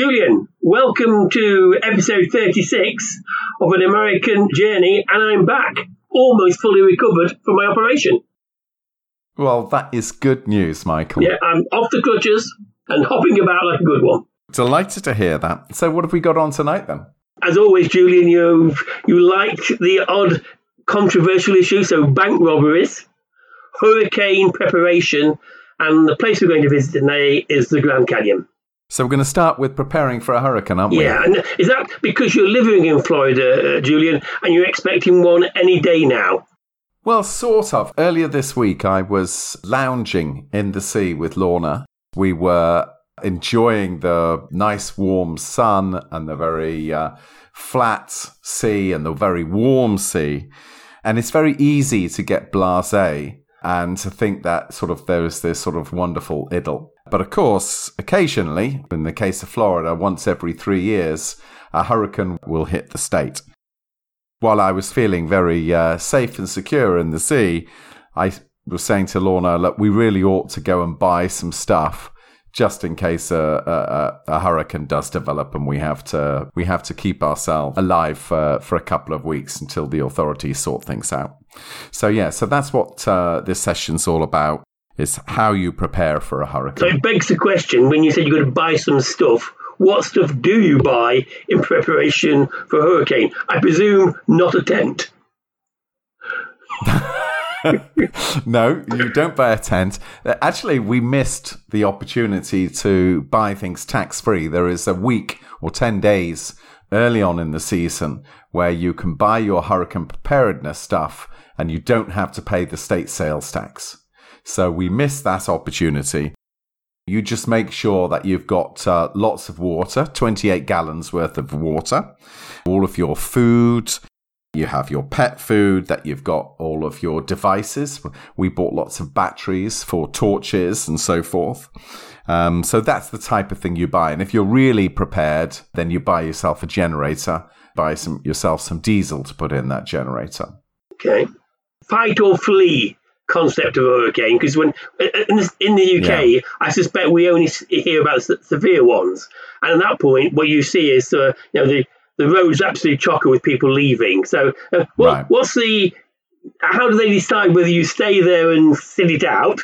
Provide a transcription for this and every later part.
Julian, welcome to episode 36 of an American journey, and I'm back, almost fully recovered from my operation. Well, that is good news, Michael. Yeah, I'm off the crutches and hopping about like a good one. Delighted to hear that. So, what have we got on tonight then? As always, Julian, you you liked the odd controversial issue, so bank robberies, hurricane preparation, and the place we're going to visit today is the Grand Canyon. So we're going to start with preparing for a hurricane, aren't we? Yeah, and is that because you're living in Florida, uh, Julian, and you're expecting one any day now? Well, sort of. Earlier this week, I was lounging in the sea with Lorna. We were enjoying the nice warm sun and the very uh, flat sea and the very warm sea. And it's very easy to get blasé and to think that sort of there is this sort of wonderful idyll. But of course, occasionally, in the case of Florida, once every three years, a hurricane will hit the state. While I was feeling very uh, safe and secure in the sea, I was saying to Lorna, look, we really ought to go and buy some stuff just in case a, a, a, hurricane does develop and we have to we have to keep ourselves alive for, for a couple of weeks until the authorities sort things out. So yeah, so that's what uh, this session's all about is how you prepare for a hurricane. So it begs the question: when you said you're going to buy some stuff, what stuff do you buy in preparation for a hurricane? I presume not a tent. no, you don't buy a tent. Actually, we missed the opportunity to buy things tax free. There is a week or 10 days early on in the season where you can buy your hurricane preparedness stuff and you don't have to pay the state sales tax. So we missed that opportunity. You just make sure that you've got uh, lots of water, 28 gallons worth of water, all of your food, you have your pet food, that you've got all of your devices. We bought lots of batteries for torches and so forth. Um, so that's the type of thing you buy. And if you're really prepared, then you buy yourself a generator, buy some yourself some diesel to put in that generator. Okay. Fight or flee concept of a hurricane because when in the UK, yeah. I suspect we only hear about the severe ones, and at that point, what you see is uh, you know the the road's absolutely chocker with people leaving. So, uh, what, right. what's the? How do they decide whether you stay there and sit it out,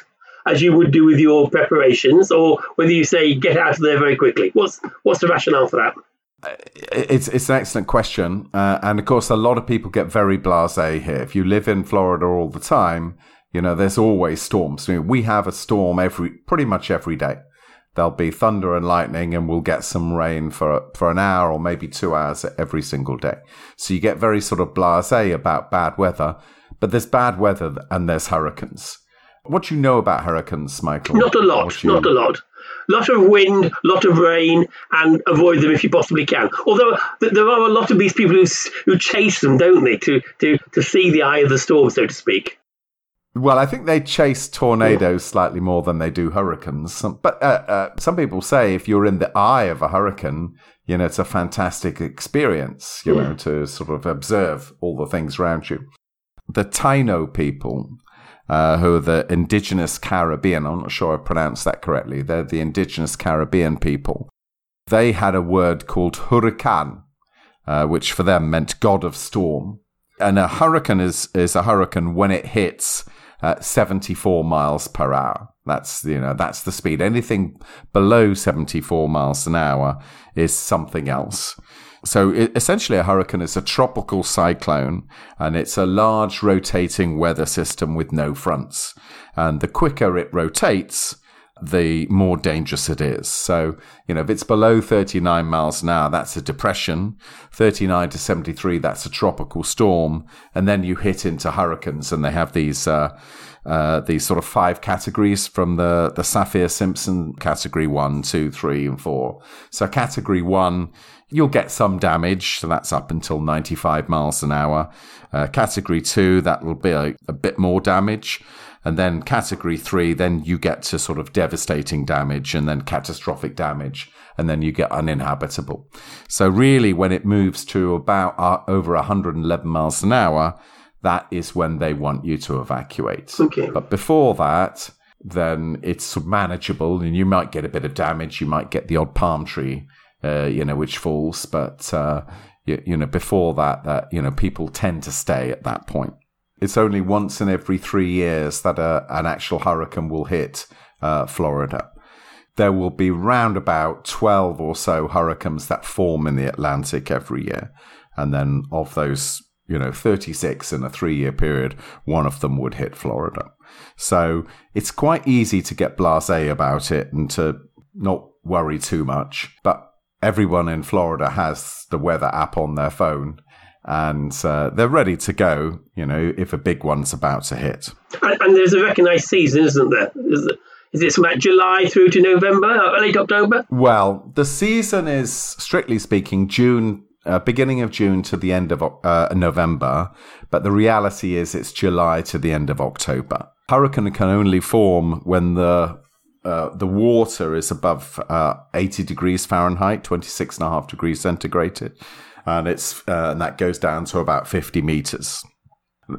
as you would do with your preparations, or whether you say get out of there very quickly? What's what's the rationale for that? Uh, it's it's an excellent question, uh, and of course, a lot of people get very blasé here. If you live in Florida all the time, you know there's always storms. I mean, we have a storm every pretty much every day there'll be thunder and lightning and we'll get some rain for for an hour or maybe two hours every single day. So you get very sort of blasé about bad weather, but there's bad weather and there's hurricanes. What do you know about hurricanes, Michael? Not a lot, not a lot. Lot of wind, lot of rain, and avoid them if you possibly can. Although there are a lot of these people who, who chase them, don't they, to, to, to see the eye of the storm, so to speak. Well, I think they chase tornadoes slightly more than they do hurricanes. But uh, uh, some people say if you're in the eye of a hurricane, you know, it's a fantastic experience, you yeah. know, to sort of observe all the things around you. The Taino people, uh, who are the indigenous Caribbean, I'm not sure I pronounced that correctly, they're the indigenous Caribbean people. They had a word called hurricane, uh, which for them meant god of storm. And a hurricane is, is a hurricane when it hits 74 miles per hour. That's you know that's the speed. Anything below 74 miles an hour is something else. So it, essentially, a hurricane is a tropical cyclone, and it's a large rotating weather system with no fronts. And the quicker it rotates, the more dangerous it is. So, you know, if it's below 39 miles an hour, that's a depression. 39 to 73, that's a tropical storm. And then you hit into hurricanes and they have these, uh, uh, these sort of five categories from the, the Saffir Simpson category one, two, three, and four. So category one, you'll get some damage. So that's up until 95 miles an hour. Uh, category two, that will be a, a bit more damage. And then category three, then you get to sort of devastating damage and then catastrophic damage. And then you get uninhabitable. So really, when it moves to about uh, over 111 miles an hour, that is when they want you to evacuate. Okay. But before that, then it's manageable and you might get a bit of damage. You might get the odd palm tree uh, you know, which falls. But, uh, you, you, know, before that, that, you know, people tend to stay at that point. It's only once in every three years that a, an actual hurricane will hit uh, Florida. There will be round about 12 or so hurricanes that form in the Atlantic every year. And then of those, you know, 36 in a three year period, one of them would hit Florida. So it's quite easy to get blase about it and to not worry too much. But everyone in Florida has the weather app on their phone and uh, they're ready to go, you know, if a big one's about to hit. And, there's a recognised season, isn't there? Is, is it from about July through to November, uh, late October? Well, the season is, strictly speaking, June, uh, beginning of June to the end of uh, November, but the reality is it's July to the end of October. Hurricane can only form when the uh, the water is above uh, 80 degrees Fahrenheit, 26 and a half degrees centigrade and it's uh, and that goes down to about 50 meters.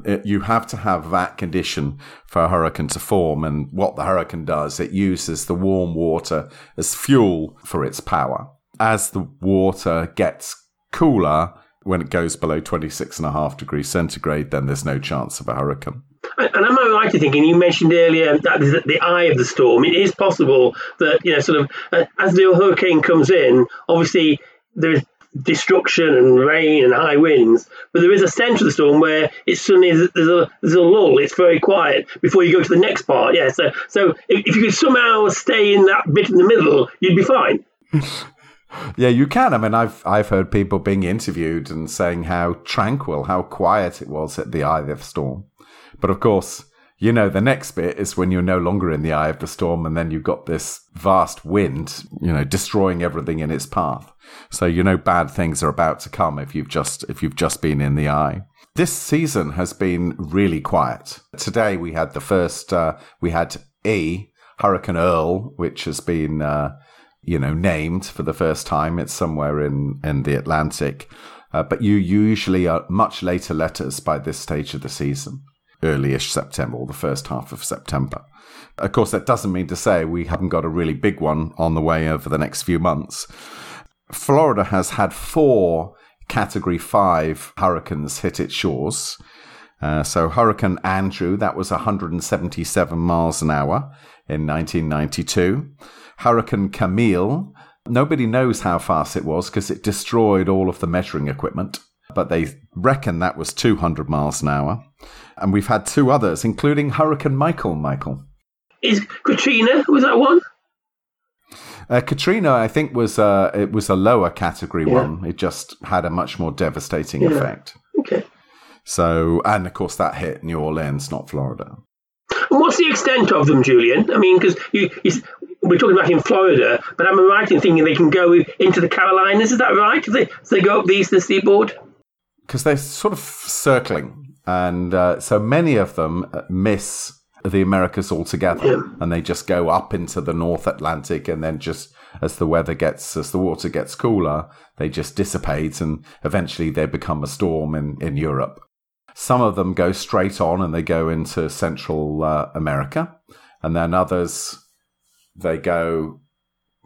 It, you have to have that condition for a hurricane to form, and what the hurricane does, it uses the warm water as fuel for its power. As the water gets cooler, when it goes below 26 and a half degrees centigrade, then there's no chance of a hurricane. And am I right in thinking you mentioned earlier that the eye of the storm? It is possible that you know, sort of, uh, as the hurricane comes in, obviously there's destruction and rain and high winds, but there is a centre of the storm where it's suddenly there's a there's a lull. It's very quiet before you go to the next part. Yeah, so so if, if you could somehow stay in that bit in the middle, you'd be fine. yeah, you can. I mean, I've I've heard people being interviewed and saying how tranquil, how quiet it was at the eye of the storm, but of course you know, the next bit is when you're no longer in the eye of the storm and then you've got this vast wind, you know, destroying everything in its path. So you know bad things are about to come if you've just if you've just been in the eye. This season has been really quiet. Today we had the first uh, we had E Hurricane Earl, which has been uh, you know named for the first time. It's somewhere in in the Atlantic. Uh, but you usually are much later letters by this stage of the season early-ish September or the first half of September. Of course, that doesn't mean to say we haven't got a really big one on the way over the next few months. Florida has had four Category 5 hurricanes hit its shores. Uh, so Hurricane Andrew, that was 177 miles an hour in 1992. Hurricane Camille, nobody knows how fast it was because it destroyed all of the measuring equipment, but they reckon that was 200 miles an hour. And we've had two others, including Hurricane Michael. Michael. Is Katrina, was that one? Uh, Katrina, I think, was uh, it was a lower category yeah. one. It just had a much more devastating yeah. effect. Okay. So, and of course, that hit New Orleans, not Florida. And what's the extent of them, Julian? I mean, because you, we're talking about in Florida, but I'm right in thinking they can go into the Carolinas? Is that right? If they, if they go up the eastern seaboard? Because they're sort of circling and uh, so many of them uh, miss the Americas altogether, yeah. and they just go up into the North Atlantic, and then just as the weather gets, as the water gets cooler, they just dissipate, and eventually they become a storm in in Europe. Some of them go straight on, and they go into Central uh, America, and then others they go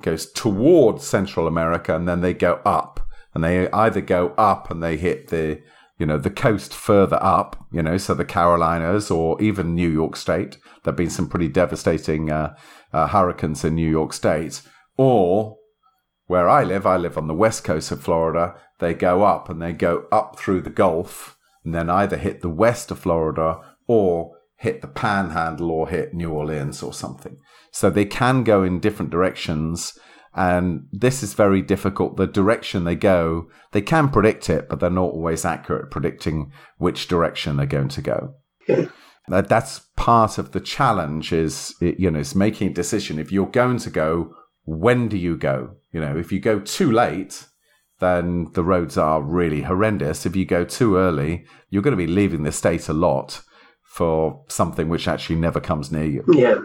goes towards Central America, and then they go up, and they either go up and they hit the you know, the coast further up, you know, so the Carolinas or even New York State. There have been some pretty devastating uh, uh, hurricanes in New York State. Or where I live, I live on the west coast of Florida, they go up and they go up through the Gulf and then either hit the west of Florida or hit the panhandle or hit New Orleans or something. So they can go in different directions and this is very difficult. The direction they go, they can predict it, but they're not always accurate predicting which direction they're going to go. that, that's part of the challenge is, you know, is making a decision. If you're going to go, when do you go? You know, if you go too late, then the roads are really horrendous. If you go too early, you're going to be leaving the state a lot for something which actually never comes near you. Yeah.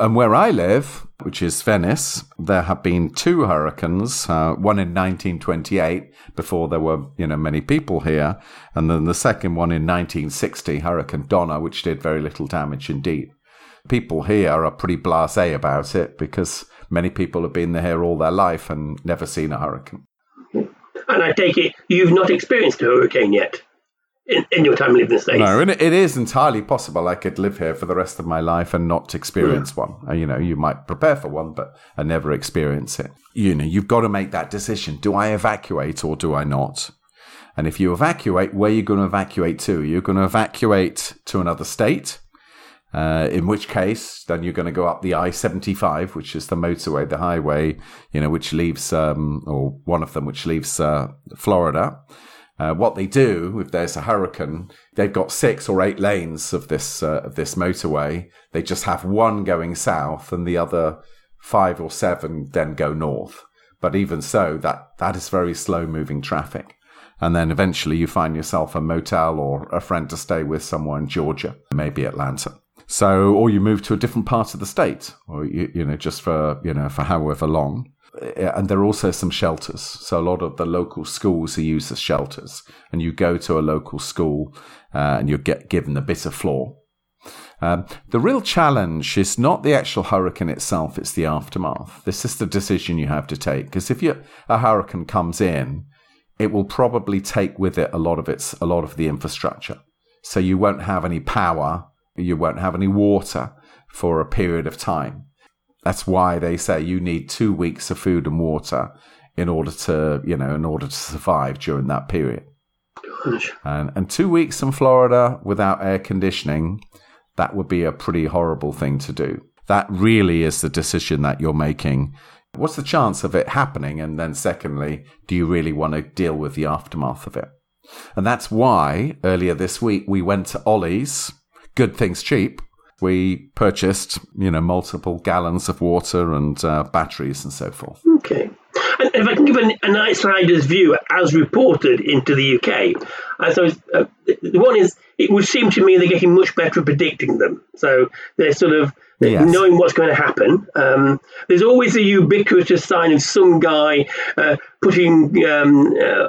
And where I live, which is Venice, there have been two hurricanes, uh, one in 1928, before there were, you know, many people here, and then the second one in 1960, Hurricane Donna, which did very little damage indeed. People here are pretty blasé about it because many people have been here all their life and never seen a hurricane. And I take it you've not experienced a hurricane yet in, in your time living in the States. No, and it is entirely possible I could live here for the rest of my life and not experience mm. one. Uh, you know, you might prepare for one, but I never experience it. You know, you've got to make that decision. Do I evacuate or do I not? And if you evacuate, where are you going to evacuate to? You're going to evacuate to another state. Uh, in which case, then you're going to go up the I-75, which is the motorway, the highway, you know, which leaves, um, or one of them, which leaves uh, Florida. Uh, what they do if there's a hurricane, they've got six or eight lanes of this uh, of this motorway. They just have one going south, and the other five or seven then go north. But even so, that that is very slow moving traffic. And then eventually you find yourself a motel or a friend to stay with somewhere in Georgia, maybe Atlanta. So, or you move to a different part of the state, or you, you know, just for you know for however long. And there are also some shelters. So a lot of the local schools are used as shelters, and you go to a local school uh, and you get given a bit of floor. Um, the real challenge is not the actual hurricane itself; it's the aftermath. This is the decision you have to take. Because if you, a hurricane comes in, it will probably take with it a lot of its a lot of the infrastructure. So you won't have any power you won't have any water for a period of time. That's why they say you need two weeks of food and water in order to, you know, in order to survive during that period. And, and two weeks in Florida without air conditioning, that would be a pretty horrible thing to do. That really is the decision that you're making. What's the chance of it happening? And then, secondly, do you really want to deal with the aftermath of it? And that's why earlier this week we went to Ollie's good things cheap, we purchased, you know, multiple gallons of water and uh, batteries and so forth. Okay. And if I can give an, an outsider's view as reported into the UK, I was, uh, the one is, it would seem to me they're getting much better at predicting them. So they're sort of yes. knowing what's going to happen. Um, there's always a ubiquitous sign of some guy uh, putting um, uh,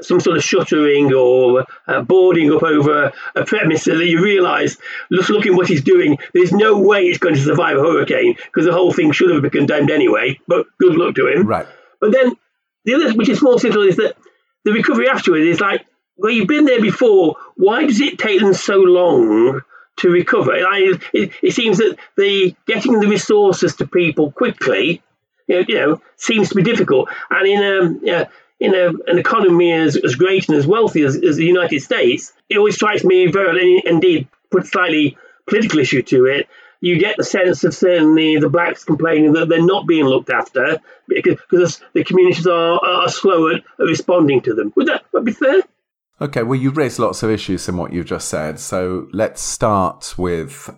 some sort of shuttering or uh, boarding up over a premise so that you realise, just looking what he's doing, there's no way it's going to survive a hurricane because the whole thing should have been condemned anyway. But good luck to him. Right. But then the other, which is more simple, is that the recovery afterwards is like, well, you've been there before. Why does it take them so long? To recover, it, it, it seems that the getting the resources to people quickly you know, you know, seems to be difficult. And in um, yeah, in a, an economy as, as great and as wealthy as, as the United States, it always strikes me very, indeed, put a slightly political issue to it. You get the sense of certainly the blacks complaining that they're not being looked after because, because the communities are, are slow at, responding to them. Would that, would be fair? Okay, well, you've raised lots of issues in what you've just said. So let's start with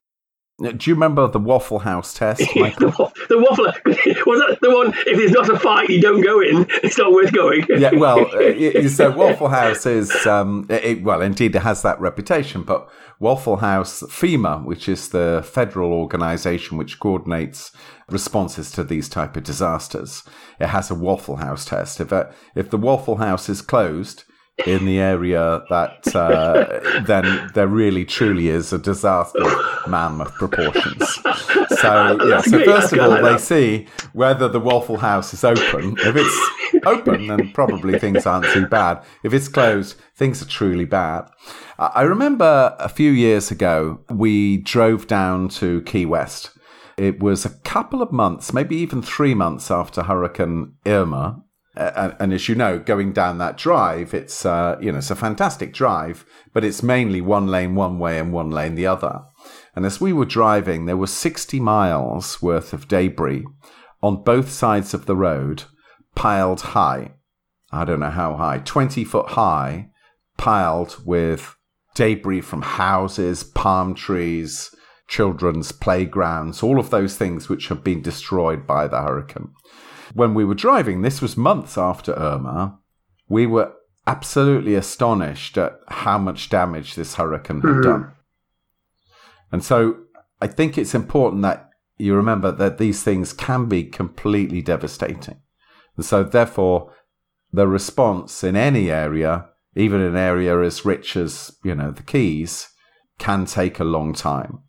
do you remember the Waffle House test, Michael? the, waffle was that the one? If there's not a fight, you don't go in. It's not worth going. yeah, well, uh, so Waffle House is um, it, well, indeed, it has that reputation. But Waffle House FEMA, which is the federal organisation which coordinates responses to these type of disasters, it has a Waffle House test. If a, if the Waffle House is closed in the area that uh, then there really truly is a disaster of mammoth proportions. So yeah, so first of all, they see whether the Waffle House is open. If it's open, then probably things aren't too bad. If it's closed, things are truly bad. I remember a few years ago we drove down to Key West. It was a couple of months, maybe even three months after Hurricane Irma and, as you know, going down that drive, it's uh, you know it's a fantastic drive, but it's mainly one lane one way and one lane the other. And as we were driving, there were 60 miles worth of debris on both sides of the road, piled high. I don't know how high, 20 foot high, piled with debris from houses, palm trees, children's playgrounds, all of those things which have been destroyed by the hurricane when we were driving, this was months after Irma, we were absolutely astonished at how much damage this hurricane had mm-hmm. done. And so I think it's important that you remember that these things can be completely devastating. And so therefore the response in any area, even an area as rich as, you know, the Keys, can take a long time.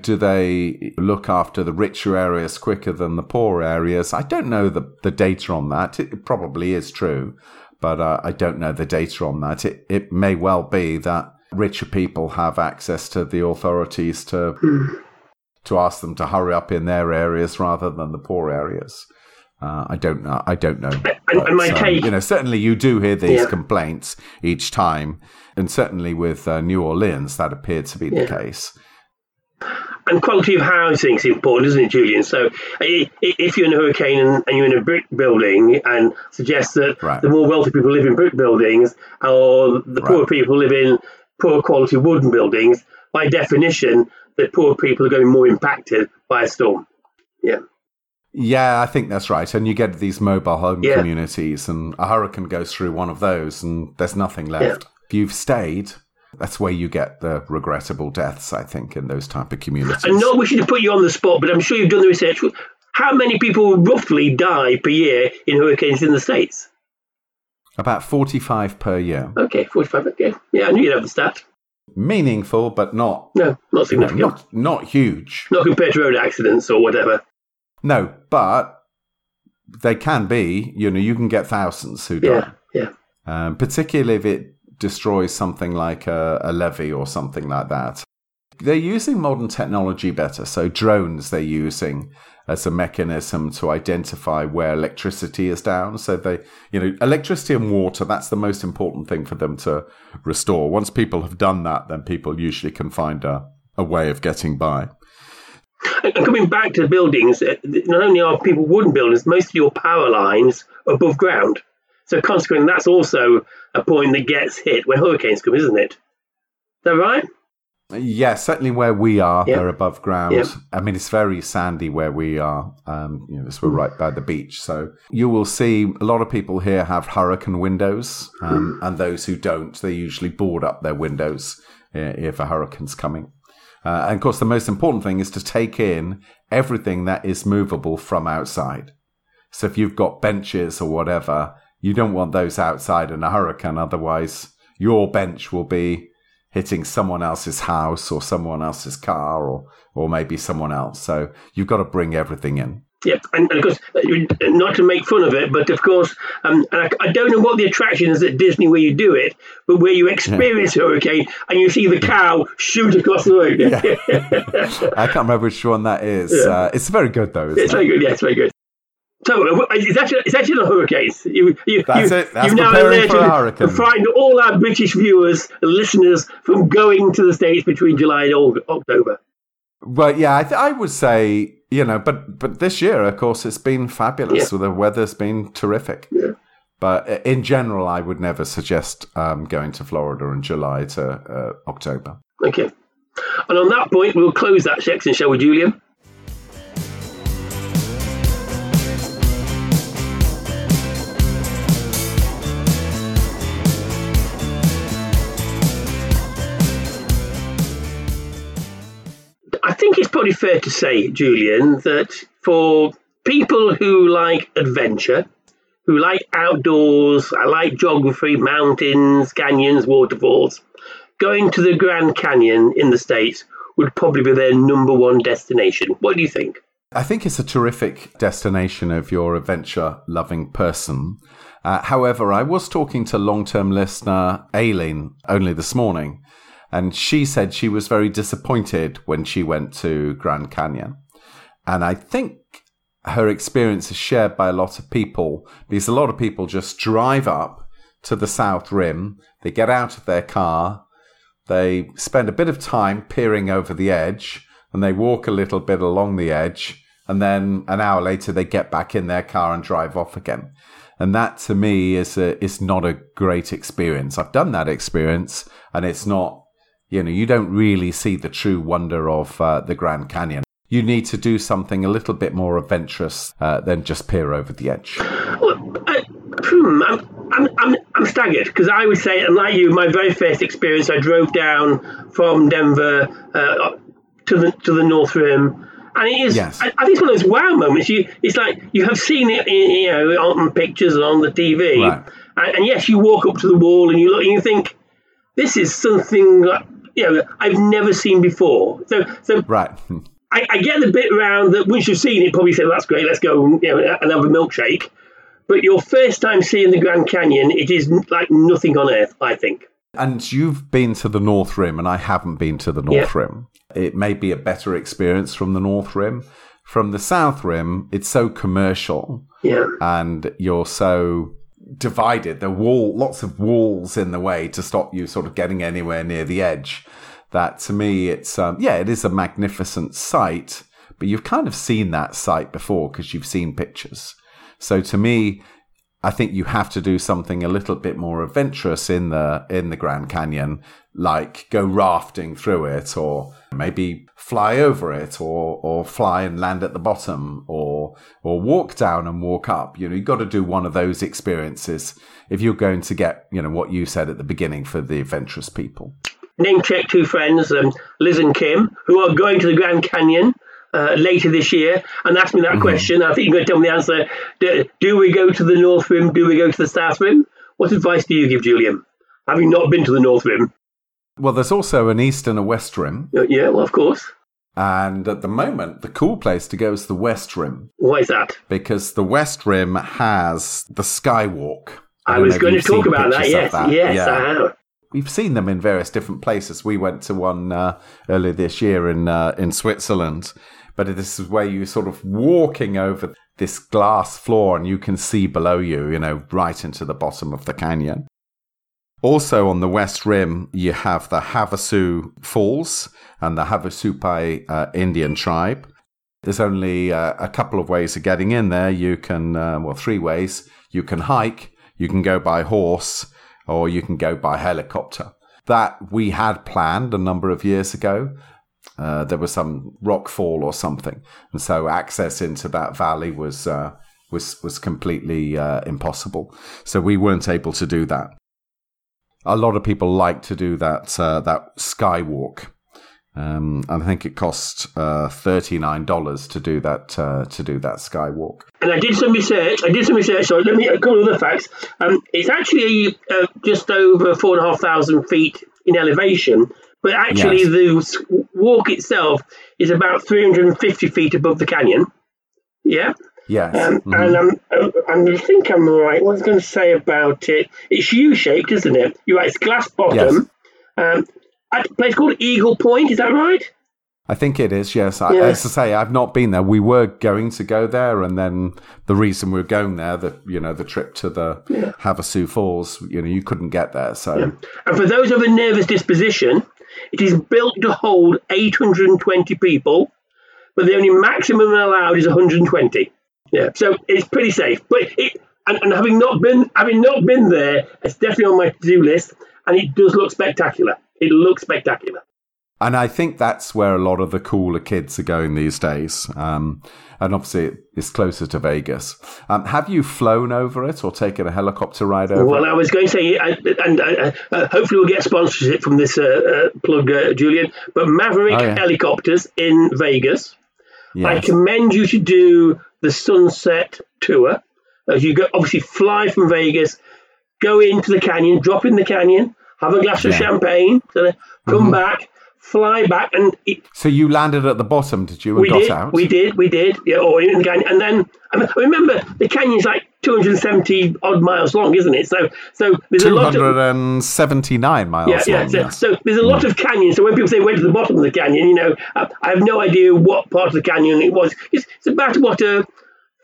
Do they look after the richer areas quicker than the poor areas? I don't know the, the data on that. It probably is true, but uh, I don't know the data on that. It, it may well be that richer people have access to the authorities to to ask them to hurry up in their areas rather than the poor areas. Uh, I don't know. I don't know. But, my um, take, you know, certainly you do hear these Yeah. complaints each time, and certainly with uh, New Orleans, that appeared to be the case. And quality of housing is important, isn't it, Julian? So if you're in a hurricane and, you're in a brick building and suggest that Right. the more wealthy people live in brick buildings or the poor Right. people live in poor quality wooden buildings, by definition, the poor people are going to be more impacted by a storm. Yeah. Yeah, I think that's right. And you get these mobile home Yeah. communities, and a hurricane goes through one of those, and there's nothing left. If you've stayed, that's where you get the regrettable deaths. I think in those type of communities. I'm not wishing to put you on the spot, but I'm sure you've done the research. How many people roughly die per year in hurricanes in the States? About forty-five per year. Okay, 45. Okay. Yeah, I knew you'd have the stat. Meaningful, but not No, not significant. not not huge. not compared to road accidents or whatever. No, but they can be. You know, you can get thousands who die. Yeah, yeah. um, particularly if it destroys something like a, a levee or something like that. They're using modern technology better. So, drones they're using as a mechanism to identify where electricity is down. So, they, you know, electricity and water, that's the most important thing for them to restore. Once people have done that, then people usually can find a, a way of getting by. And coming back to the buildings, uh, not only are people wooden buildings, most of your power lines above ground. So consequently, that's also a point that gets hit when hurricanes come, isn't it? Is that right? Yeah, certainly where we are, Yeah. they're above ground. I mean, it's very sandy where we are. Um, you know, so we're right by the beach. So you will see a lot of people here have hurricane windows, um, and those who don't, they usually board up their windows uh, if a hurricane's coming. Uh, and of course, the most important thing is to take in everything that is movable from outside. So if you've got benches or whatever, you don't want those outside in a hurricane. Otherwise, your bench will be hitting someone else's house or someone else's car or, or maybe someone else. So you've got to bring everything in. Yeah, and, of course, uh, not to make fun of it, but of course, um, and I, I don't know what the attraction is at Disney where you do it, but where you experience a hurricane and you see the cow shoot across the road. I can't remember which one that is. Uh, it's very good though. Isn't It's it? very good. Yeah, it's very good. So uh, it's actually it's actually not hurricanes. You, you, That's you, it. That's you've now preparing for a hurricane. and frightened all our British viewers and listeners from going to the States between July and October. Well, yeah, I, th- I would say you know, but but this year, of course, it's been fabulous. Yeah. The weather's been terrific. Yeah. But uh, in general, I would never suggest um, going to Florida in July to uh, October. Okay. And on that point, we'll close that section, shall we, Julian? Probably fair to say, Julian, that for people who like adventure, who like outdoors, I like geography, mountains, canyons, waterfalls, going to the Grand Canyon in the States would probably be their number one destination. What do you think? I think it's a terrific destination if you're a adventure loving person. Uh, however, I was talking to long term listener Aileen only this morning, and she said she was very disappointed when she went to Grand Canyon. And I think her experience is shared by a lot of people because a lot of people just drive up to the South Rim, they get out of their car, they spend a bit of time peering over the edge and they walk a little bit along the edge and then an hour later they get back in their car and drive off again and that to me is a, is not a great experience i've done that experience and it's not you know you don't really see the true wonder of uh, the grand canyon you need to do something a little bit more adventurous uh, than just peer over the edge Well, I, hmm, I'm, I'm, I'm, I'm staggered because I would say, and like you, my very first experience, I drove down from Denver uh, to the to the North Rim. And it is, Yes. I, I think it's one of those wow moments. You, it's like you have seen it, in, you know, on pictures and on the TV. Right. And, and yes, you walk up to the wall and you look and you think, this is something you know I've never seen before. So so right. I, I, get the bit around that once you've seen it, probably say well, that's great. Let's go you know, and have a milkshake. But your first time seeing the Grand Canyon, it is like nothing on earth. I think. And you've been to the North Rim, and I haven't been to the North yeah. Rim. It may be a better experience from the North Rim. From the South Rim, it's so commercial. Yeah. And you're so divided. Are wall, lots of walls in the way to stop you sort of getting anywhere near the edge. That to me, it's um, yeah, it is a magnificent sight, but you've kind of seen that sight before because you've seen pictures. So to me, I think you have to do something a little bit more adventurous in the in the Grand Canyon, like go rafting through it, or maybe fly over it, or or fly and land at the bottom, or or walk down and walk up. You know, you've got to do one of those experiences if you're going to get you know what you said at the beginning for the adventurous people. Name check two friends, um, Liz and Kim, who are going to the Grand Canyon uh, later this year and ask me that mm-hmm. question. I think you're going to tell me the answer. Do, do, we go to the North Rim? Do we go to the South Rim? What advice do you give, Julian, having not been to the North Rim? Well, there's also an East and a West Rim. Uh, yeah, well, of course. And at the moment, the cool place to go is the West Rim. Why is that? Because the West Rim has the Skywalk. I, I was going to talk about that. Yes, that. yes, yeah. I have. We've seen them in various different places. We went to one uh, earlier this year in uh, in Switzerland, but this is where you're sort of walking over this glass floor and you can see below you, you know, right into the bottom of the canyon. Also on the west rim, you have the Havasu Falls and the Havasupai uh, Indian tribe. There's only uh, a couple of ways of getting in there. You can, uh, well, three ways. You can hike, you can go by horse, or you can go by helicopter. That we had planned a number of years ago, uh, there was some rock fall or something, and so access into that valley was uh, was was completely uh, impossible. So we weren't able to do that. A lot of people like to do that uh, that skywalk. Um, I think it cost uh, thirty nine dollars to do that uh, to do that skywalk. And I did some research. I did some research. So let me a couple of other facts. Um, it's actually just over four and a half thousand feet in elevation, but actually, yes. the walk itself is about 350 feet above the canyon. Yeah. Yes. Um, mm-hmm. And um, uh, I think I'm right. What I was going to say about it? It's U shaped, isn't it? You're right. It's glass bottom. Yes. Um, at a place called Eagle Point. Is that right? I think it is, yes. I, As I say, I've not been there. We were going to go there, and then the reason we are going there, the you know, the trip to the yeah. Havasu Falls, you know, you couldn't get there. So, yeah. and for those of a nervous disposition, it is built to hold 820 people, but the only maximum allowed is 120. Yeah, so it's pretty safe. But it, and, and having not been having not been there, it's definitely on my to-do list, and it does look spectacular. It looks spectacular. And I think that's where a lot of the cooler kids are going these days. Um, and obviously, it's closer to Vegas. Um, have you flown over it or taken a helicopter ride over well, it? I was going to say, and uh, uh, hopefully we'll get sponsorship from this uh, uh plug, uh, Julian, but Maverick oh, yeah. Helicopters in Vegas. Yes. I commend you to do the Sunset Tour. As you go, obviously fly from Vegas, go into the canyon, drop in the canyon, have a glass yeah. of champagne, come mm-hmm. back fly back and it, so you landed at the bottom did you and we got did, out we did we did yeah or in the canyon and then I mean, remember the canyon's like 270 odd miles long isn't it so so there's a lot of 279 miles yeah, yeah, long, so, so, there's a lot of canyons so when people say went to the bottom of the canyon you know I, I have no idea what part of the canyon it was it's, it's about what a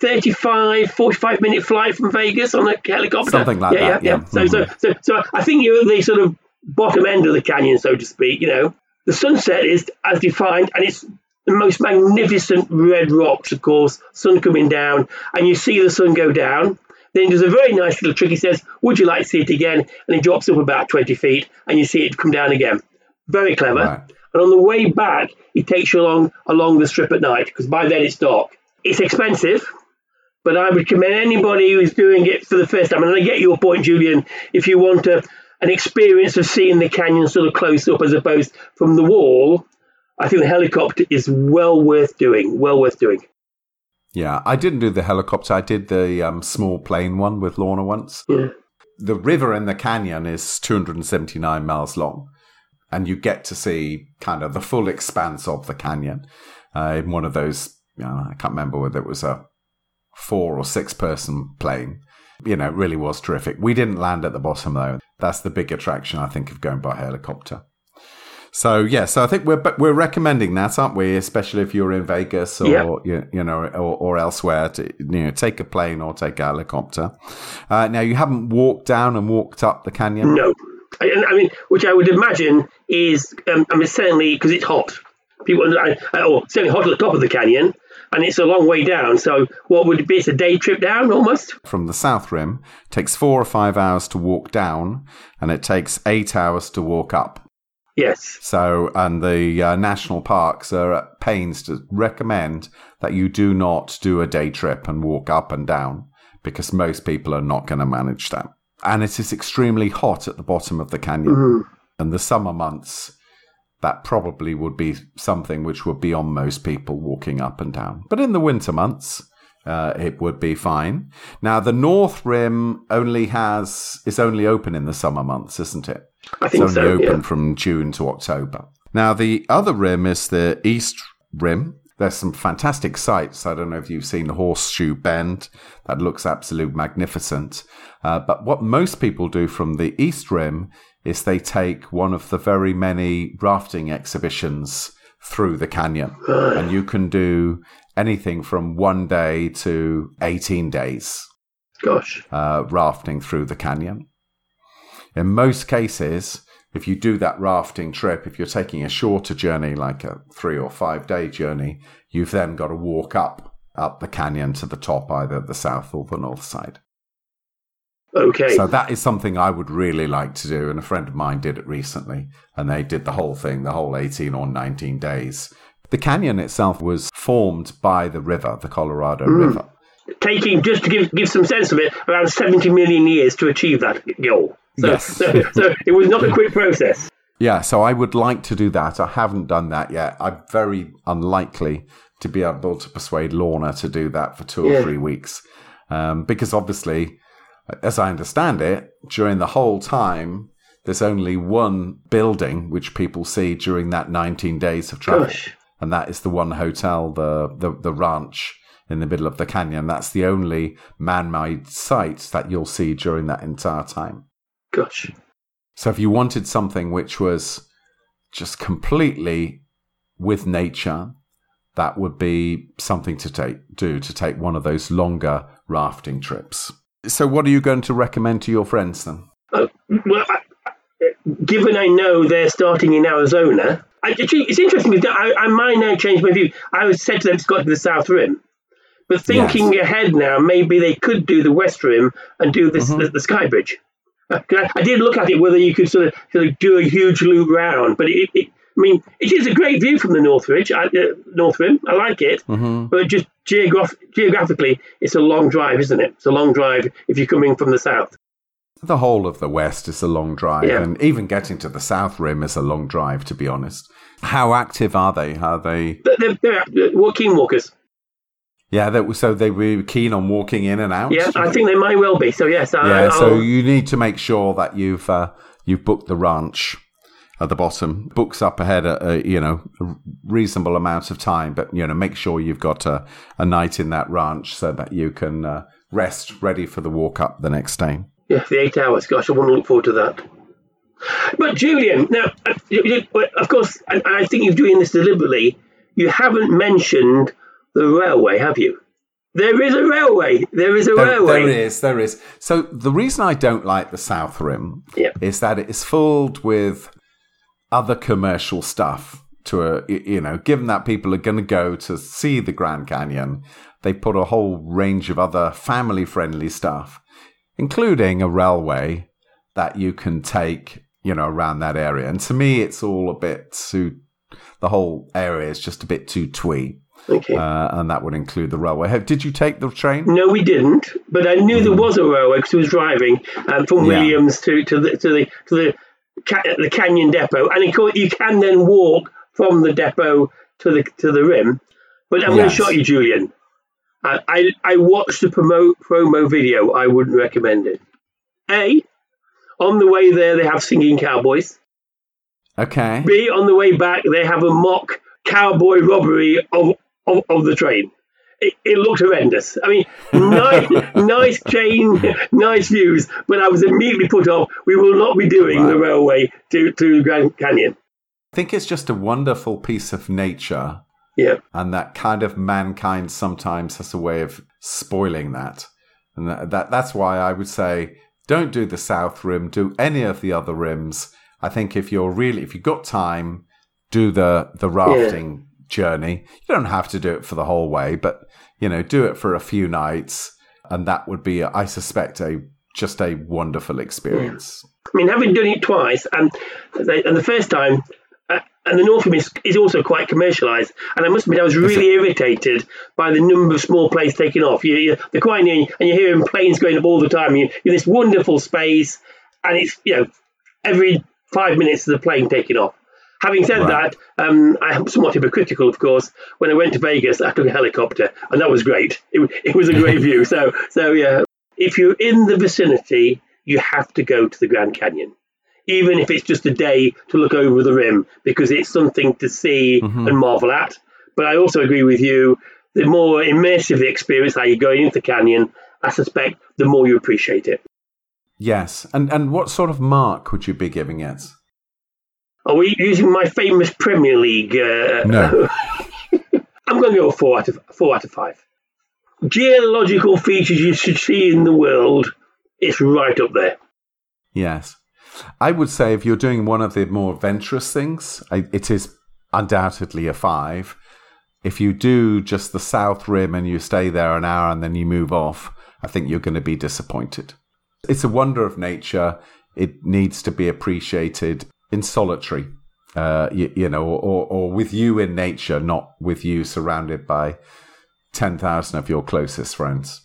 35 45 minute flight from Vegas on a helicopter something like yeah, that yeah, yeah. yeah. Mm-hmm. So, so so so I think you're at the sort of bottom end of the canyon so to speak you know the sunset is as defined, and it's the most magnificent red rocks, of course, sun coming down, and you see the sun go down. Then there's a very nice little trick. He says, Would you like to see it again? And he drops up about 20 feet, and you see it come down again. Very clever. Right. And on the way back, he takes you along along the strip at night, because by then it's dark. It's expensive, but I would recommend anybody who's doing it for the first time, and I get your point, Julian, if you want to an experience of seeing the canyon sort of close up as opposed from the wall, I think the helicopter is well worth doing. Well worth doing. Yeah, I didn't do the helicopter. I did the um, small plane one with Lorna once. Yeah. The river in the canyon is 279 miles long. and you get to see kind of the full expanse of the canyon uh, in one of those. Know, I can't remember whether it was a four or six person plane. You know, it really was terrific. We didn't land at the bottom though. That's the big attraction, I think, of going by helicopter. So yeah, so I think we're we're recommending that, aren't we? Especially if you're in Vegas or Yeah. you, you know or, or elsewhere to you know take a plane or take a helicopter. Uh, now you haven't walked down and walked up the canyon. No, I, I mean, which I would imagine is, um, I mean, certainly because it's hot. People, I, I, oh, certainly hot at the top of the canyon, and it's a long way down. So, what would it be? It's a day trip down almost. From the south rim, takes four or five hours to walk down, and it takes eight hours to walk up. Yes. So, and the uh, national parks are at pains to recommend that you do not do a day trip and walk up and down because most people are not going to manage that. And it is extremely hot at the bottom of the canyon. In the summer months, that probably would be something which would be on most people walking up and down. But in the winter months, uh, it would be fine. Now, the North Rim only has is only open in the summer months, isn't it? I think it's only so, open yeah. from June to October. Now, the other rim is the East Rim. There's some fantastic sights. I don't know if you've seen Horseshoe Bend. That looks absolute magnificent. Uh, but what most people do from the East Rim is they take one of the very many rafting exhibitions through the canyon. And you can do anything from one day to 18 days Gosh. uh, rafting through the canyon. In most cases, if you do that rafting trip, if you're taking a shorter journey, like a three or five day journey, you've then got to walk up up the canyon to the top, either the south or the north side. Okay. So that is something I would really like to do, and a friend of mine did it recently, and they did the whole thing, the whole 18 or 19 days. The canyon itself was formed by the river, the Colorado River. Taking, just to give, give some sense of it, around 70 million years to achieve that goal. So, Yes. so, so it was not a quick process. Yeah, so I would like to do that. I haven't done that yet. I'm very unlikely to be able to persuade Lorna to do that for two or Yeah. three weeks. Um, because obviously, as I understand it, during the whole time, there's only one building which people see during that 19 days of travel. Gosh. And that is the one hotel, the, the, the ranch in the middle of the canyon. That's the only man made site that you'll see during that entire time. Gosh. So if you wanted something which was just completely with nature, that would be something to take do to take one of those longer rafting trips. So what are you going to recommend to your friends then? Uh, well, I, given I know they're starting in Arizona, I, actually, it's interesting because I, I might now change my view. I was said to them to go to the South Rim, but thinking ahead now, maybe they could do the West Rim and do this the, the Sky Bridge. Uh, I did look at it whether you could sort of, sort of do a huge loop round, but it, it, I mean, it is a great view from the North Ridge, I, uh, North Rim. I like it, but just geograph- geographically, it's a long drive, isn't it? It's a long drive if you're coming from the south. The whole of the west is a long drive, Yeah. and even getting to the south rim is a long drive. To be honest, how active are they? Are they? They're, they're walking walkers. Yeah, that, so they were keen on walking in and out. Yeah, I think they might well be. So yes, I, Yeah, so I'll- you need to make sure that you've uh, you've booked the ranch at the bottom. Books up ahead, a, you know, a reasonable amount of time, but you know, make sure you've got a, a night in that ranch so that you can uh, rest, ready for the walk up the next day. yeah, the eight hours. Gosh, I want to look forward to that. But Julian, now, uh, of course, and and I think you're doing this deliberately. You haven't mentioned the railway, have you? There is a railway. There is a There, railway. there is, there is. So the reason I don't like the South Rim Yeah. is that it is filled with other commercial stuff. To a, you know, given that people are going to go to see the Grand Canyon, they put a whole range of other family-friendly stuff, including a railway that you can take, you know, around that area. And to me, it's all a bit too. The whole area is just a bit too twee, Okay. uh, and that would include the railway. Did you take the train? No, we didn't. But I knew there was a railway because we was driving um, from Hmm. Yeah. Williams to, to the to the to the the Canyon Depot, and of course you can then walk from the depot to the to the rim. But I'm going to shock you, Julian. I, I I watched the promo promo video. I wouldn't recommend it. A, on the way there they have singing cowboys. Okay. B, on the way back, they have a mock cowboy robbery of, of, of the train. It, it looked horrendous. I mean, nice, nice train, nice views, but I was immediately put off. We will not be doing Wow. the railway to, to Grand Canyon. I think it's just a wonderful piece of nature, Yeah. and that kind of mankind sometimes has a way of spoiling that. And that, that that's why I would say don't do the South Rim, do any of the other rims. I think if you're really, if you've got time, do the the rafting journey. You don't have to do it for the whole way, but you know, do it for a few nights, and that would be, I suspect, a just a wonderful experience. I mean, having done it twice, and and the first time, uh, and the North Rim is, is also quite commercialised. And I must admit, I was really irritated by the number of small planes taking off. You, you, they're quite near, and you're hearing planes going up all the time. You, you're in this wonderful space, and it's you know every five minutes there's a plane taking off. Having said Right. that, um, I am somewhat hypocritical, of course. When I went to Vegas, I took a helicopter, and that was great. It, it was a great view. So, so yeah, if you're in the vicinity, you have to go to the Grand Canyon, even if it's just a day to look over the rim, because it's something to see and marvel at. But I also agree with you. The more immersive the experience, how you're going into the canyon, I suspect the more you appreciate it. Yes, and and what sort of mark would you be giving it? Are we using my famous Premier League? Uh, No. I'm going to go four out of four out of five. Geological features you should see in the world. It's right up there. Yes. I would say if you're doing one of the more adventurous things, I- it is undoubtedly a five. If you do just the South Rim and you stay there an hour and then you move off, I think you're going to be disappointed. It's a wonder of nature. It needs to be appreciated in solitary, uh, you, you know, or, or with you in nature, not with you surrounded by 10,000 of your closest friends.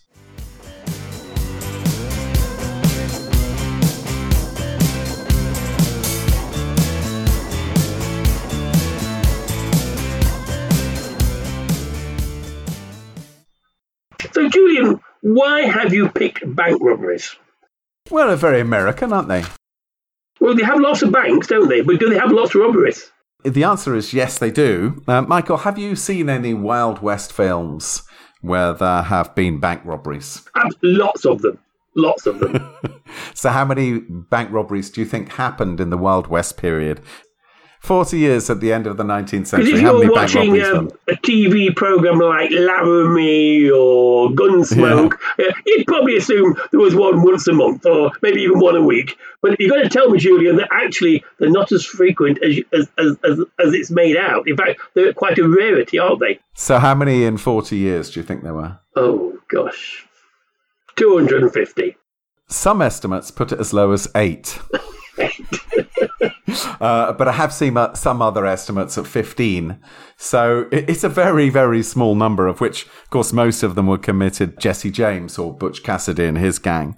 So, Julian, why have you picked bank robberies? Well, they're very American, aren't they? Well, they have lots of banks, don't they? But do they have lots of robberies? The answer is yes, they do. Uh, Michael, have you seen any Wild West films where there have been bank robberies? Lots of them. Lots of them. So, how many bank robberies do you think happened in the Wild West period? 40 years at the end of the 19th Because century. if you're watching um, a TV program like Laramie or Gunsmoke, uh, you'd probably assume there was one once a month or maybe even one a week. But you've got to tell me, Julian, that actually they're not as frequent as, as, as, as, as it's made out. In fact, they're quite a rarity, aren't they? So, how many in 40 years do you think there were? Oh, gosh. 250. Some estimates put it as low as eight. uh, but I have seen uh, some other estimates at 15. So it's a very, very small number, of which, of course, most of them were committed Jesse James or Butch Cassidy and his gang.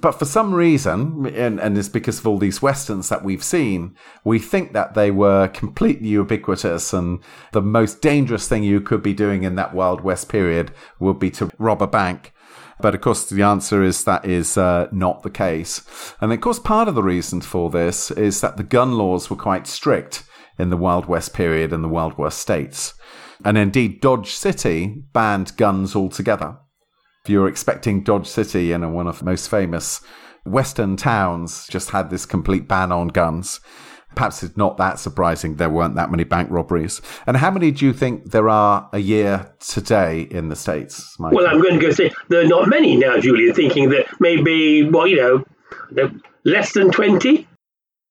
But for some reason, and, and it's because of all these westerns that we've seen, we think that they were completely ubiquitous and the most dangerous thing you could be doing in that Wild West period would be to rob a bank. But of course, the answer is that is uh, not the case. And of course, part of the reason for this is that the gun laws were quite strict in the Wild West period in the Wild West states. And indeed, Dodge City banned guns altogether. If you're expecting Dodge City, you know, one of the most famous Western towns, just had this complete ban on guns. Perhaps it's not that surprising there weren't that many bank robberies. And how many do you think there are a year today in the States? Michael? Well, I'm going to go say there are not many now, Julian, thinking that maybe, well, you know, less than 20.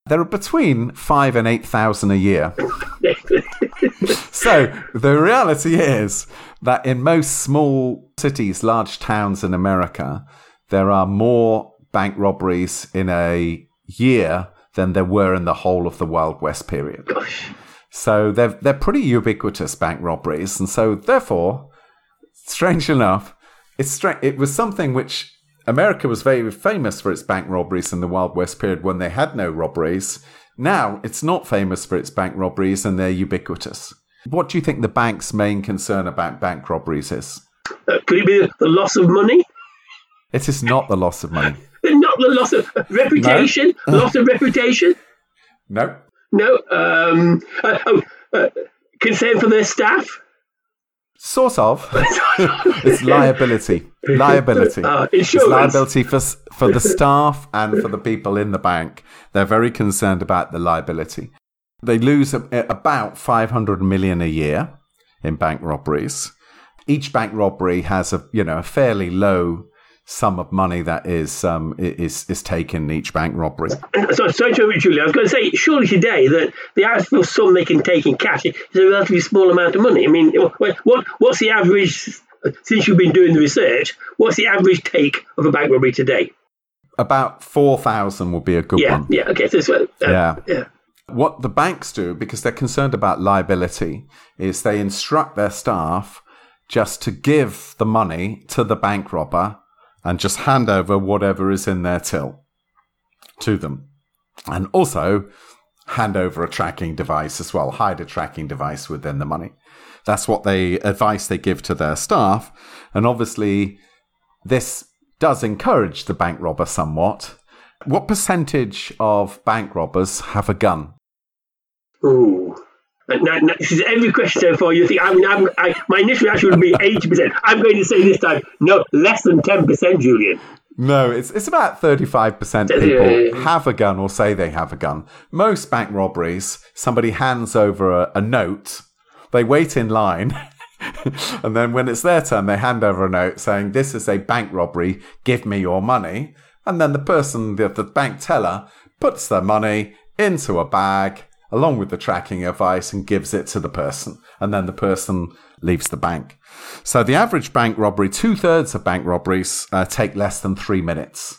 There are between five and eight thousand a year. so the reality is that in most small cities, large towns in America, there are more bank robberies in a year than there were in the whole of the Wild West period. Gosh. So they're they're pretty ubiquitous bank robberies, and so therefore, strange enough, it's stra- it was something which America was very famous for its bank robberies in the Wild West period when they had no robberies. Now it's not famous for its bank robberies, and they're ubiquitous. What do you think the bank's main concern about bank robberies is? Uh, could it be the loss of money? It is not the loss of money. Not the loss of reputation? Loss of reputation? No. No. Um, uh, oh, uh, concern for their staff. Sort of. it's liability. Liability. Uh, It's liability for for the staff and for the people in the bank. They're very concerned about the liability. They lose a, about 500 million a year in bank robberies. Each bank robbery has a you know a fairly low sum of money that is um, is is taken in each bank robbery. So, sorry to Julie. I was going to say, surely today that the actual sum they can take in cash is a relatively small amount of money. I mean, what, what what's the average? Since you've been doing the research, what's the average take of a bank robbery today? About 4,000 would be a good Yeah, one. yeah, okay. So, so uh, Yeah. yeah. What the banks do, because they're concerned about liability, is they instruct their staff just to give the money to the bank robber and just hand over whatever is in their till to them. And also hand over a tracking device as well, hide a tracking device within the money. That's what they advice they give to their staff. And obviously, this does encourage the bank robber somewhat. What percentage of bank robbers have a gun? Ooh. Now, this is every question so far. You think I mean, I'm, I, my initial reaction would be eighty percent. I'm going to say this time, no, less than ten percent, Julian. No, it's it's about thirty five percent people have a gun or say they have a gun. Most bank robberies, somebody hands over a, a note, they wait in line, and then when it's their turn, they hand over a note saying, "This is a bank robbery. Give me your money." And then the person, the, the bank teller, puts their money into a bag along with the tracking advice and gives it to the person, and then the person leaves the bank. So the average bank robbery, two thirds of bank robberies uh, take less than three minutes.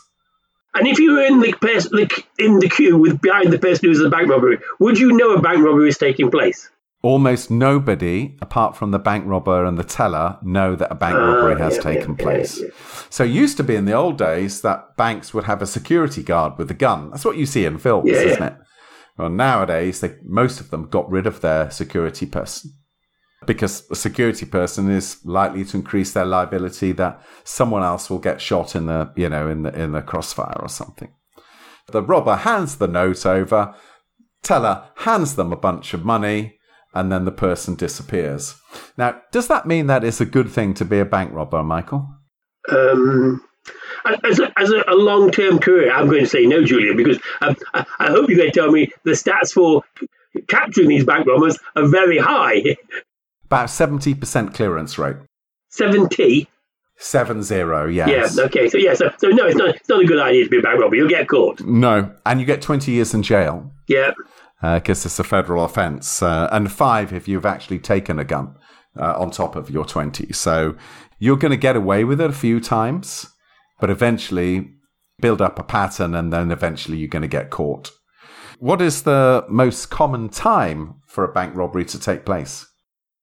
And if you were in the, pers- in the queue with behind the person who's the bank robbery, would you know a bank robbery is taking place? Almost nobody, apart from the bank robber and the teller, know that a bank robbery has yeah, taken yeah, place. yeah, So it used to be in the old days that banks would have a security guard with a gun. That's what you see in films, isn't it? Well, nowadays, they, most of them got rid of their security person because a security person is likely to increase their liability that someone else will get shot in the, you know, in the in the crossfire or something. The robber hands the note over, teller hands them a bunch of money, and then the person disappears. Now, does that mean that it's a good thing to be a bank robber, Michael? Um, as a, as a, long term career, I'm going to say no, Julian, because um, I, I hope you're going to tell me the stats for capturing these bank robbers are very high. About 70% clearance rate. 70. Seven zero, yes. Yeah, okay. So, yeah, so, so no, it's not, it's not a good idea to be a bank robber. You'll get caught. No, and you get 20 years in jail Yeah. because it's a federal offence, uh, and five if you've actually taken a gun uh, on top of your 20. So you're going to get away with it a few times, but eventually build up a pattern, and then eventually you're going to get caught. What is the most common time for a bank robbery to take place?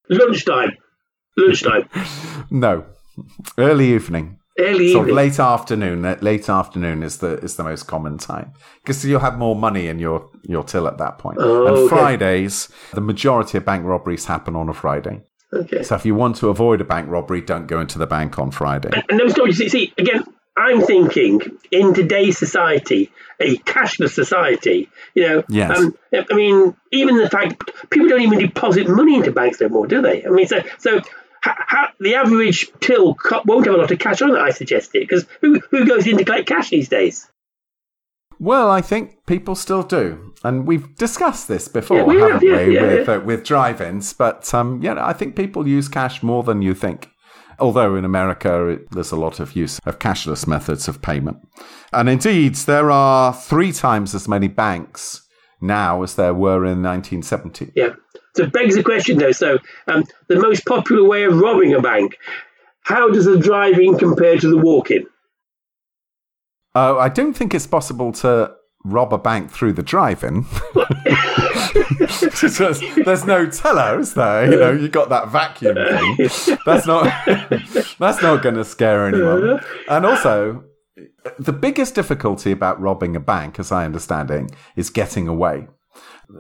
Lunchtime. Lunchtime. No, early evening. Early Sort of evening. late afternoon. uh, Late afternoon is the is the most common time because you'll have more money in your your till at that point. Oh, and okay. Fridays, the majority of bank robberies happen on a Friday. Okay. So if you want to avoid a bank robbery, don't go into the bank on Friday. And those stories, you see, again, I'm thinking in today's society, a cashless society, you know, Yes. um, I mean, even the fact people don't even deposit money into banks no more, do they? I mean, so so ha, ha, the average till won't have a lot of cash on it. I suggest it because who who goes in to collect cash these days? Well, I think people still do, and we've discussed this before, Yeah, we have, haven't yeah, we, yeah, with Uh, with drive-ins? But um, yeah, I think people use cash more than you think. Although in America, it, there's a lot of use of cashless methods of payment, and indeed, there are three times as many banks now as there were in 1970. Yeah. So it begs the question though. So um, the most popular way of robbing a bank. How does the driving compare to the walk-in? Uh, I don't think it's possible to rob a bank through the drive-in. There's no teller, is there? You know, you got that vacuum thing. That's not. that's not going to scare anyone. And also, the biggest difficulty about robbing a bank, as I understand it, is getting away.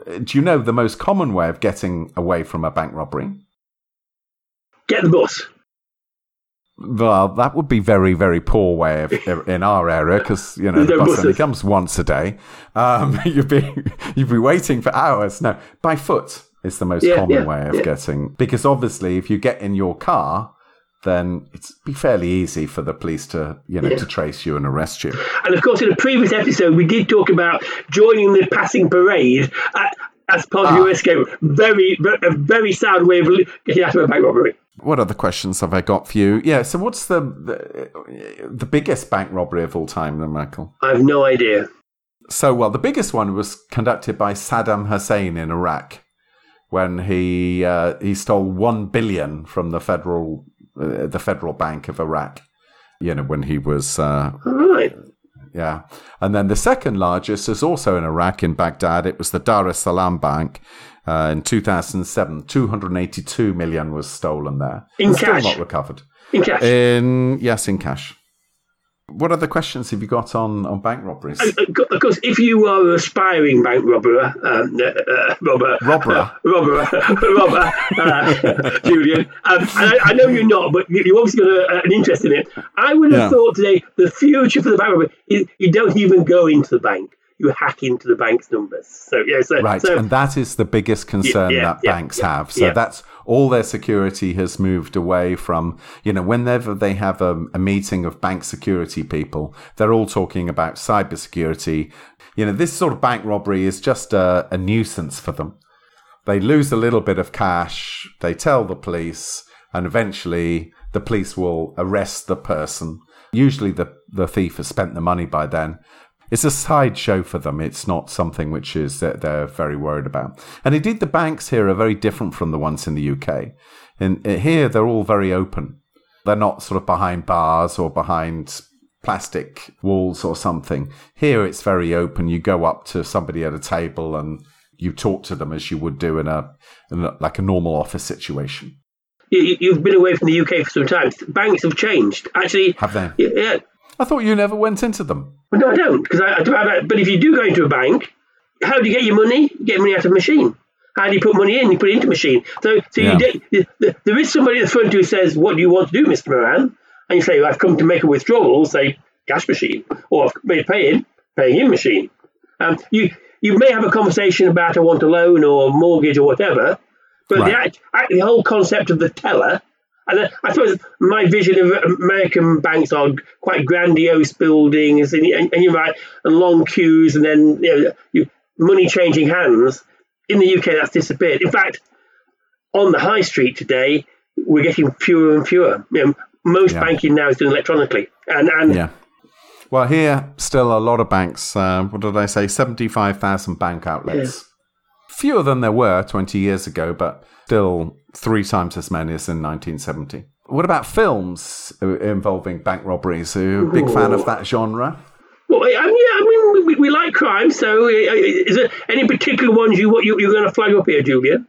Do you know the most common way of getting away from a bank robbery? Get the bus. Well, that would be very, very poor way of, in our area because you know the bus only comes once a day. Um, you'd be you'd be waiting for hours. No, by foot is the most Yeah, common yeah, way of yeah. getting because obviously if you get in your car, then it's be fairly easy for the police to you know to trace you and arrest you. And of course, in a previous episode, we did talk about joining the passing parade uh, as part of your escape. Very, a very sad way of getting out of a bank robbery. What other questions have I got for you? Yeah, so what's the the, the biggest bank robbery of all time, then, Michael? I have no idea. So, well, the biggest one was conducted by Saddam Hussein in Iraq when he uh, he stole one billion from the federal uh, the federal bank of Iraq. You know, when he was uh, All right. yeah, and then the second largest is also in Iraq in Baghdad. It was the Dar es Salaam Bank. Uh, in 2007, 282 million was stolen there. In And cash? Still not recovered. In cash. In yes, in cash. What other questions have you got on, on bank robberies? of course, if you are an aspiring bank robber, um, uh, uh, robber, Robber. uh, robber, robber, uh, Julian, um, I, I know you're not, but you- you've obviously got a, an interest in it. I would have Yeah. thought today the future for the bank robber is you don't even go into the bank; you hack into the bank's numbers. So yeah, so, Right, so and that is the biggest concern Yeah, yeah, that yeah, banks have. So that's all their security has moved away from, you know, whenever they have a, a meeting of bank security people, they're all talking about cybersecurity. You know, this sort of bank robbery is just a, a nuisance for them. They lose a little bit of cash, they tell the police, and eventually the police will arrest the person. Usually the, the thief has spent the money by then. It's a sideshow for them. It's not something which is that they're very worried about. And indeed, the banks here are very different from the ones in the UK. Uh, here, they're all very open. They're not sort of behind bars or behind plastic walls or something. Here, it's very open. You go up to somebody at a table and you talk to them as you would do in a, in a like a normal office situation. you, you've been away from the UK for some time. Banks have changed. Actually, Have they? yeah. I thought you never went into them. Well, no, I don't, because I, I a- But if you do go into a bank, how do you get your money? You get money out of a machine. How do you put money in? You put it into a machine. So, so Yeah. you th- there is somebody at the front who says, "What do you want to do, Mister Moran?" And you say, well, "I've come to make a withdrawal." Say, cash machine, or I've made a pay-in, paying in machine. Um, you you may have a conversation about I want a loan or a mortgage or whatever, but the, Right. act, act, the whole concept of the teller. And I- suppose my vision of American banks are quite grandiose buildings, and, and, and you're right, and long queues, and then you know, you, money changing hands. In the UK, that's disappeared. In fact, on the high street today, we're getting fewer and fewer. You know, most Yeah. banking now is done electronically, and and Yeah. Well, here, still a lot of banks. Uh, what did I say? 75,000 bank outlets. Fewer than there were 20 years ago, but still three times as many as in 1970. What about films uh, involving bank robberies? Are you a big fan of that genre? Well, I mean, yeah, I mean, we, we like crime. So, uh, is there any particular ones you what you, you're going to flag up here, Julian?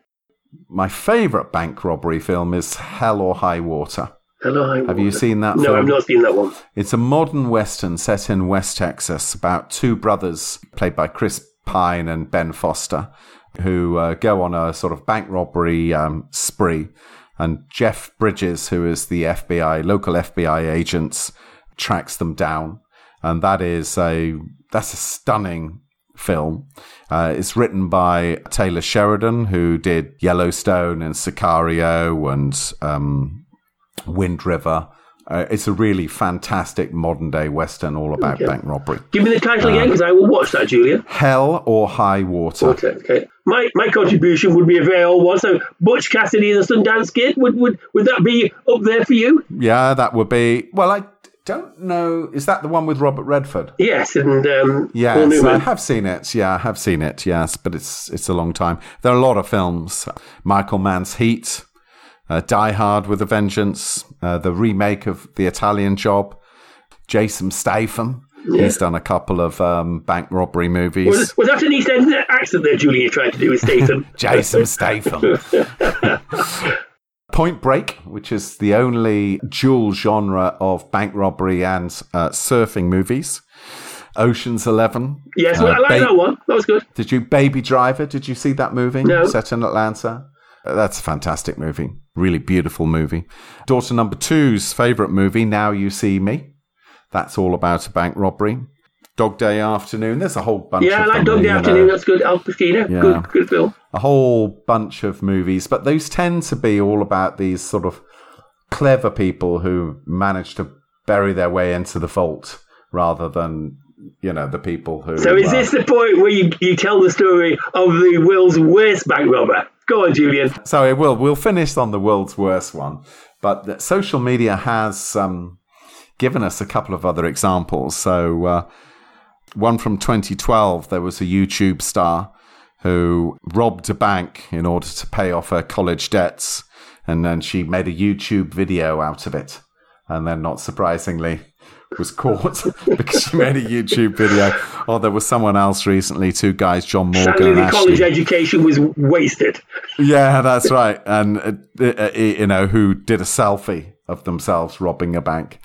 My favourite bank robbery film is Hell or High Water. Hello. Have you seen that film? No, film? I've not seen that one. It's a modern western set in West Texas about two brothers, played by Chris Pine and Ben Foster, who uh, go on a sort of bank robbery um, spree. And Jeff Bridges, who is the FBI, local FBI agents, tracks them down. And that is a that's a stunning film. Uh, it's written by Taylor Sheridan, who did Yellowstone and Sicario and um, Wind River. Uh, it's a really fantastic modern day western all about Okay. bank robbery. Give me the title again, because I will watch that, Julian. Hell or High Water. Okay. okay. My my contribution would be a very old one. So, Butch Cassidy and the Sundance Kid would would would that be up there for you? Yeah, that would be. Well, I don't know. Is that the one with Robert Redford? Yes, and um, Yes, I have seen it. Yeah, I have seen it. Yes, but it's it's a long time. There are a lot of films. Michael Mann's Heat, uh, Die Hard with a Vengeance, uh, the remake of The Italian Job, Jason Statham. He's done a couple of um, bank robbery movies. Was, was that an East End accent there, Julian? Tried to do with Statham? Jason Statham. Point Break, which is the only dual genre of bank robbery and uh, surfing movies. Ocean's Eleven. yes, Uh, I like Ba- that one. That was good. Did you Baby Driver? Did you see that movie? No. Set in Atlanta. That's a fantastic movie. Really beautiful movie. Daughter number two's favourite movie, Now You See Me. That's all about a bank robbery. Dog Day Afternoon. There's a whole bunch. Yeah, I like Dog Day. Afternoon. That's good. Al Pacino. Yeah. Good, good film. a whole bunch of movies, but those tend to be all about these sort of clever people who manage to bury their way into the vault rather than you know the people who. So is uh, this the point where you, you tell the story of the world's worst bank robber? Go on, Julian. So it will. We'll finish on the world's worst one, but the, social media has um, given us a couple of other examples. So uh, one from 2012, there was a YouTube star who robbed a bank in order to pay off her college debts, and then she made a YouTube video out of it, and then not surprisingly. Was caught because she made a YouTube video. Oh, there was someone else recently, two guys, John Morgan Sadly, and the Ashley. college education was wasted. Yeah, that's right. And, uh, uh, you know, who did a selfie of themselves robbing a bank.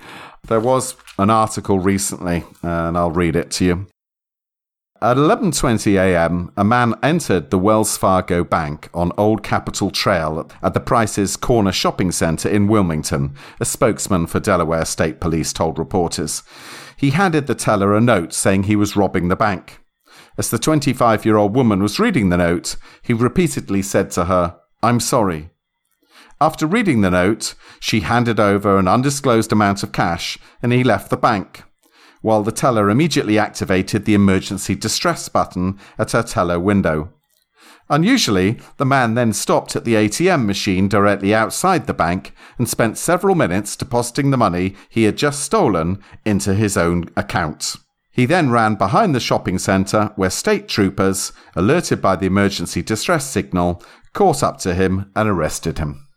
There was an article recently, and I'll read it to you. At 11:20 a.m., a man entered the Wells Fargo Bank on Old Capitol Trail at the Price's Corner Shopping Center in Wilmington, a spokesman for Delaware State Police told reporters. He handed the teller a note saying he was robbing the bank. As the 25 year old woman was reading the note, he repeatedly said to her, I'm sorry. After reading the note, she handed over an undisclosed amount of cash and he left the bank, while the teller immediately activated the emergency distress button at her teller window. Unusually, the man then stopped at the ATM machine directly outside the bank and spent several minutes depositing the money he had just stolen into his own account. He then ran behind the shopping centre where state troopers, alerted by the emergency distress signal, caught up to him and arrested him.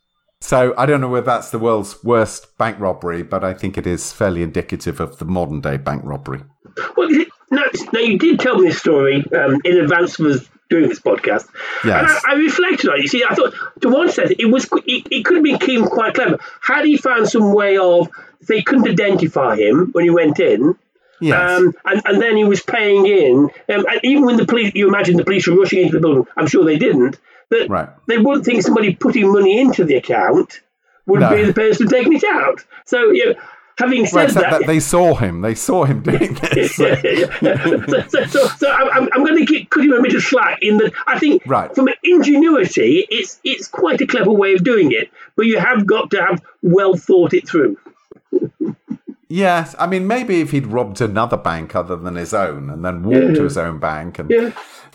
So I don't know whether that's the world's worst bank robbery, but I think it is fairly indicative of the modern day bank robbery. Well, no, now you did tell me this story um, in advance of us doing this podcast, Yes. and I, I reflected on it. You see, I thought to one sense it was it, it could have been quite clever had he found some way of they couldn't identify him when he went in. Yes. Um, and, and then he was paying in. Um, and even when the police, you imagine the police were rushing into the building, I'm sure they didn't, that Right. they wouldn't think somebody putting money into the account would No. be the person taking it out. So, you know, having said Right, that, that they saw him. They saw him doing this. so, so, so, so I'm, I'm going to cut him a bit of slack in that I think Right. from ingenuity, it's it's quite a clever way of doing it, but you have got to have well thought it through. Yes, I mean maybe if he'd robbed another bank other than his own and then walked to his own bank and Yeah.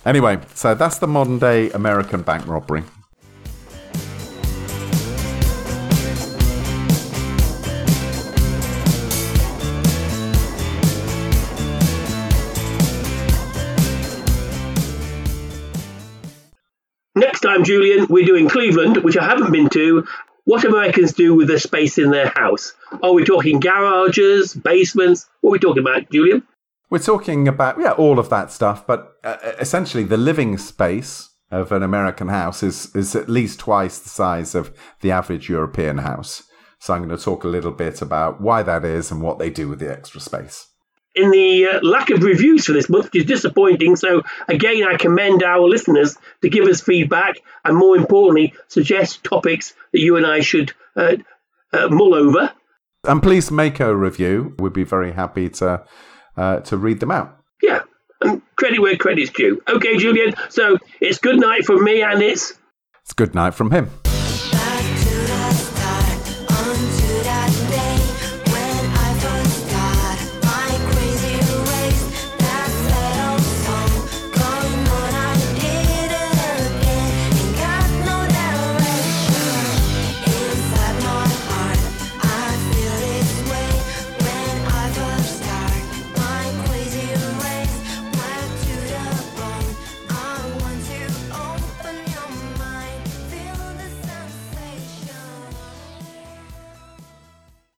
Anyway, so that's the modern day American bank robbery. Next time, Julian, we're doing Cleveland, which I haven't been to. What Americans do with the space in their house? Are we talking garages, basements? What are we talking about, Julian? We're talking about yeah all of that stuff, but uh, essentially the living space of an American house is is at least twice the size of the average European house. So I'm going to talk a little bit about why that is and what they do with the extra space. in the uh, lack of reviews for this month, which is disappointing. So, again, I commend our listeners to give us feedback and, more importantly, suggest topics that you and I should uh, uh, mull over. And please make a review. We'd be very happy to uh, to read them out. Yeah, and credit where credit's due. Okay, Julian. So, it's good night from me, and it's It's good night from him.